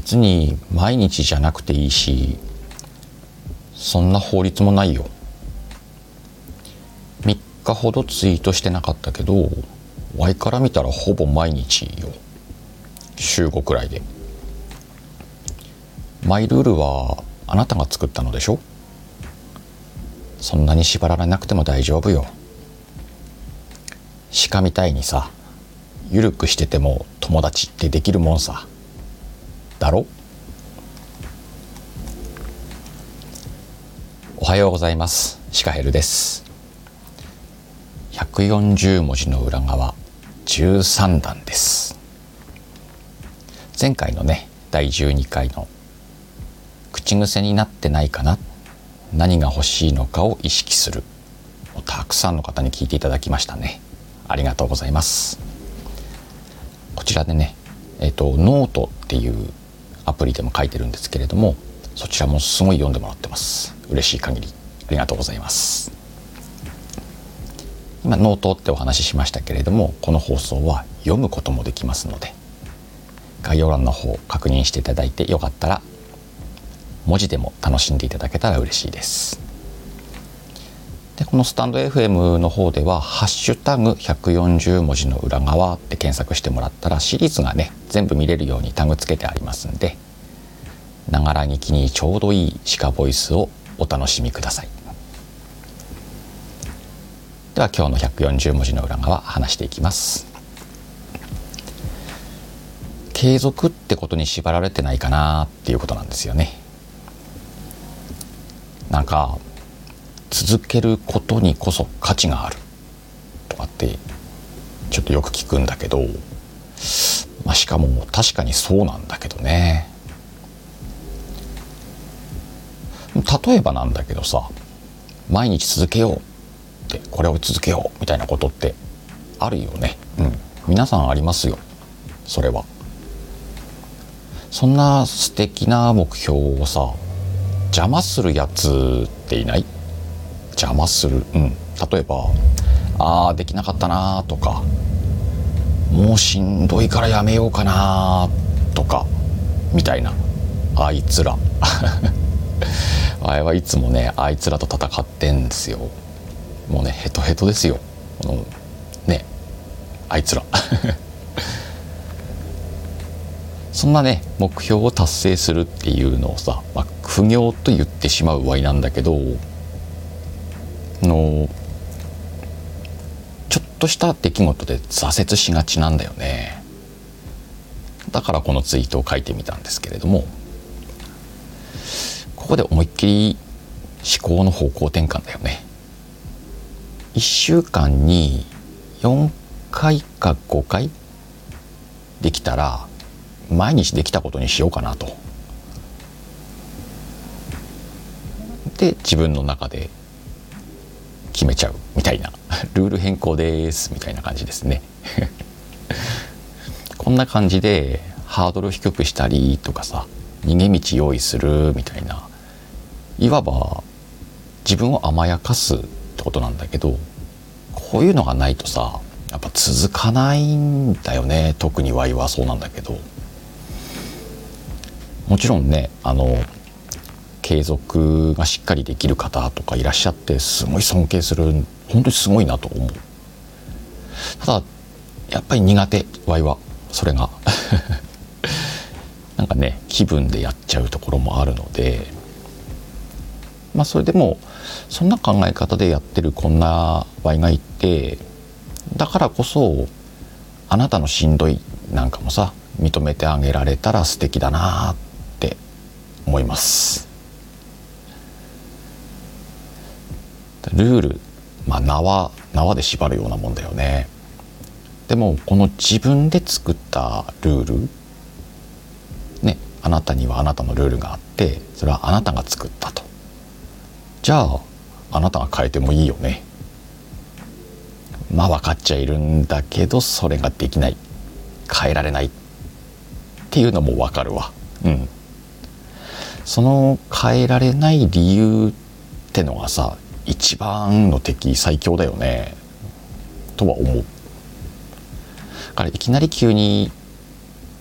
別に毎日じゃなくていいしそんな法律もないよ。3日ほどツイートしてなかったけど Y から見たらほぼ毎日よ。週5くらいで。マイルールはあなたが作ったのでしょ？そんなに縛られなくても大丈夫よ。鹿みたいにさゆるくしてても友達ってできるもんさ。だろおはようございます。シカヘルです。140文字の裏側13段です。前回のね第12回の口癖になってないかな？何が欲しいのかを意識する。たくさんの方に聞いていただきましたね。ありがとうございます。こちらでねえっ、ー、とノートっていうアプリでも書いてるんですけれどもそちらもすごい読んでもらってます。嬉しい限りありがとうございます。今ノートってお話ししましたけれどもこの放送は読むこともできますので概要欄の方確認していただいてよかったら文字でも楽しんでいただけたら嬉しいです。でこのスタンド FM の方では「ハッシュタグ #140 文字の裏側」って検索してもらったらシリーズがね全部見れるようにタグつけてありますんでながら聞きにちょうどいい鹿ボイスをお楽しみください。では今日の140文字の裏側話していきます。継続ってことに縛られてないかなっていうことなんですよね。なんか続けることにこそ価値がある。とかってちょっとよく聞くんだけど、まあ、しかも確かにそうなんだけどね。例えばなんだけどさ。毎日続けようってこれを続けようみたいなことってあるよね。うん。皆さんありますよ。それは。そんな素敵な目標をさ邪魔するやつっていない？邪魔する。うん。例えばああできなかったなとかもうしんどいからやめようかなとかみたいな。あいつら。あれはいつもねあいつらと戦ってんですよ。もうねヘトヘトですよ。このねあいつら。そんなね目標を達成するっていうのをさ、まあ、苦行と言ってしまう場合なんだけどのちょっとした出来事で挫折しがちなんだよねだからこのツイートを書いてみたんですけれどもここで思いっきり思考の方向転換だよね1週間に4回か5回できたら毎日できたことにしようかなと。で自分の中で決めちゃうみたいな。ルール変更ですみたいな感じですね。こんな感じでハードル低くしたりとかさ逃げ道用意するみたいないわば自分を甘やかすってことなんだけどこういうのがないとさやっぱ続かないんだよね。特にワイはそうなんだけど。もちろんねあの継続がしっかりできる方とかいらっしゃってすごい尊敬する本当にすごいなと思う。ただやっぱり苦手ワイはそれが。なんかね気分でやっちゃうところもあるので。まあそれでもそんな考え方でやってるこんなワイがいてだからこそあなたのしんどいなんかもさ認めてあげられたら素敵だなって思います。ルールまあ縄縄で縛るようなもんだよね。でもこの自分で作ったルールねあなたにはあなたのルールがあってそれはあなたが作ったと。じゃああなたが変えてもいいよね。まあ分かっちゃいるんだけどそれができない。変えられないっていうのも分かるわ。うん。その変えられない理由ってのがさ一番の敵最強だよねとは思う。からいきなり急に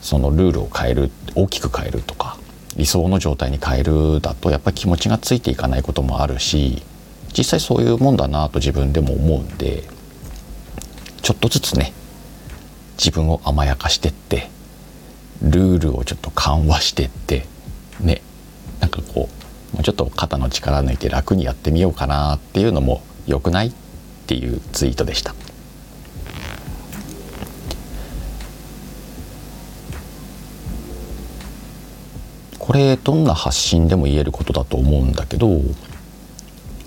そのルールを変える大きく変えるとか理想の状態に変えるだとやっぱり気持ちがついていかないこともあるし実際そういうもんだなと自分でも思うんでちょっとずつね自分を甘やかしてってルールをちょっと緩和してってねもうちょっと肩の力抜いて楽にやってみようかなっていうのも良くないっていうツイートでした。これどんな発信でも言えることだと思うんだけど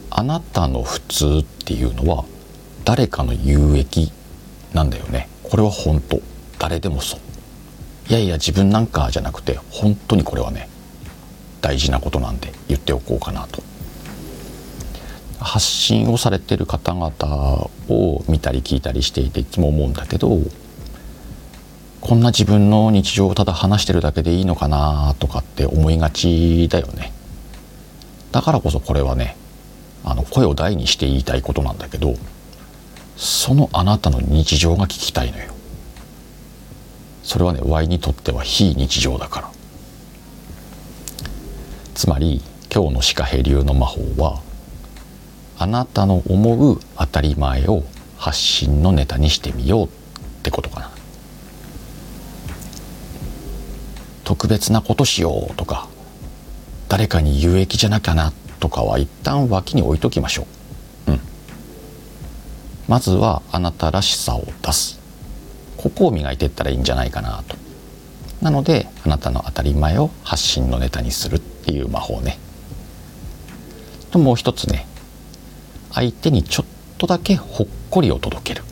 あなたの普通っていうのは誰かの有益なんだよね。これは本当。誰でもそう。いやいや自分なんかじゃなくて本当にこれはね大事なことなんで言っておこうかなと。発信をされてる方々を見たり聞いたりしていていつも思うんだけどこんな自分の日常をただ話してるだけでいいのかなとかって思いがちだよね。だからこそこれはねあの声を大にして言いたいことなんだけどそのあなたの日常が聞きたいのよ。それはね Y にとっては非日常だから。つまり今日のシカヘ流の魔法はあなたの思う当たり前を発信のネタにしてみようってことかな特別なことしようとか誰かに有益じゃなきゃなとかは一旦脇に置いときましょう。うん。まずはあなたらしさを出す。ここを磨いていったらいいんじゃないかなと。なのであなたの当たり前を発信のネタにするってていう魔法ね。ともう一つね相手にちょっとだけほっこりを届ける。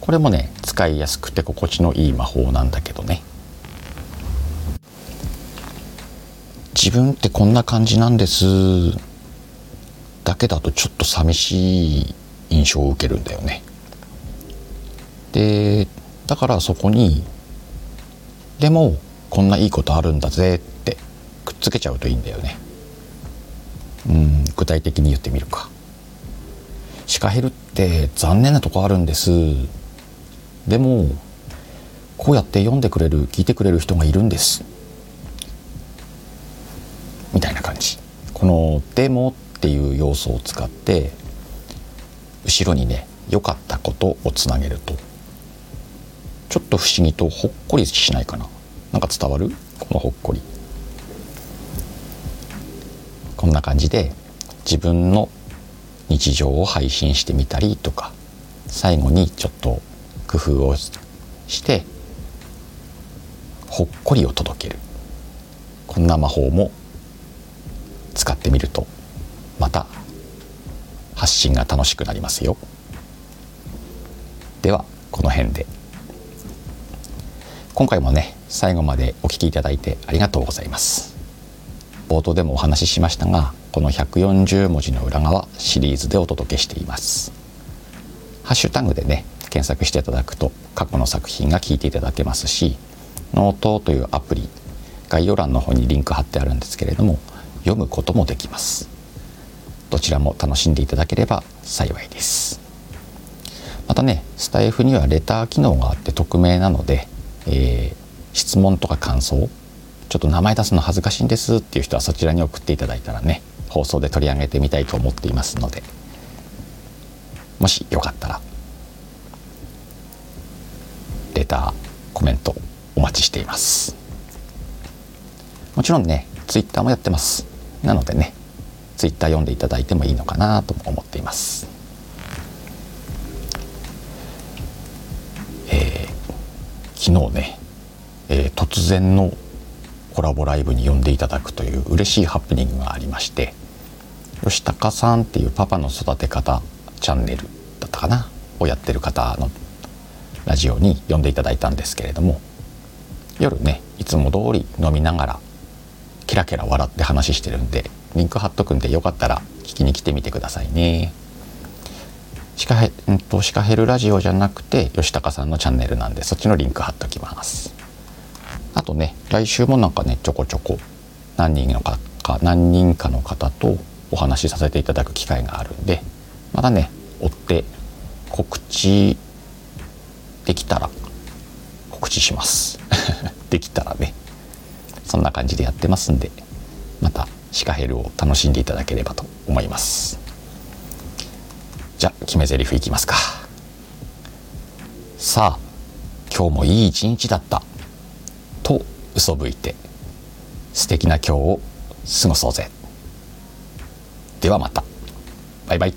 これもね使いやすくて心地のいい魔法なんだけどね。自分ってこんな感じなんですだけだとちょっと寂しい印象を受けるんだよね。でだからそこに「でもこんないいことあるんだぜ」っつけちゃうといいんだよね。うん具体的に言ってみるか。シカヘルって残念なとこあるんです。でもこうやって読んでくれる聞いてくれる人がいるんです。みたいな感じこの「でも」っていう要素を使って後ろにね良かったことをつなげるとちょっと不思議とほっこりしないかななんか伝わる？このほっこりな感じで自分の日常を配信してみたりとか最後にちょっと工夫をしてほっこりを届ける。こんな魔法も使ってみるとまた発信が楽しくなりますよ。ではこの辺で。今回もね最後までお聴きいただいてありがとうございます。冒頭でもお話ししましたがこの140文字の裏側シリーズでお届けしています。ハッシュタグでね検索していただくと過去の作品が聞いていただけますしノートというアプリ概要欄の方にリンク貼ってあるんですけれども読むこともできます。どちらも楽しんでいただければ幸いです。またねスタエフにはレター機能があって匿名なので、えー、質問とか感想ちょっと名前出すの恥ずかしいんですっていう人はそちらに送っていただいたらね放送で取り上げてみたいと思っていますのでもしよかったらレターコメントお待ちしていますもちろんねツイッターもやってますなのでねツイッター読んでいただいてもいいのかなと思っています。えー、昨日ね、えー、突然のコラボライブに呼んでいただくという嬉しいハプニングがありまして吉高さんっていうパパの育て方チャンネルだったかなをやってる方のラジオに呼んでいただいたんですけれども夜ねいつも通り飲みながらケラケラ笑って話してるんでリンク貼っとくんでよかったら聞きに来てみてくださいね。シカヘ,、うんと、シカヘルラジオじゃなくて吉高さんのチャンネルなんでそっちのリンク貼っときます。あとね来週もなんかねちょこちょこ何人のか何人かの方とお話しさせていただく機会があるんでまたね追って告知できたら告知します。できたらねそんな感じでやってますんでまたシカヘルを楽しんでいただければと思います。じゃあ決め台詞いきますか。さあ今日もいい一日だった。嘘吹いて素敵な今日を過ごそうぜ。ではまた。バイバイ。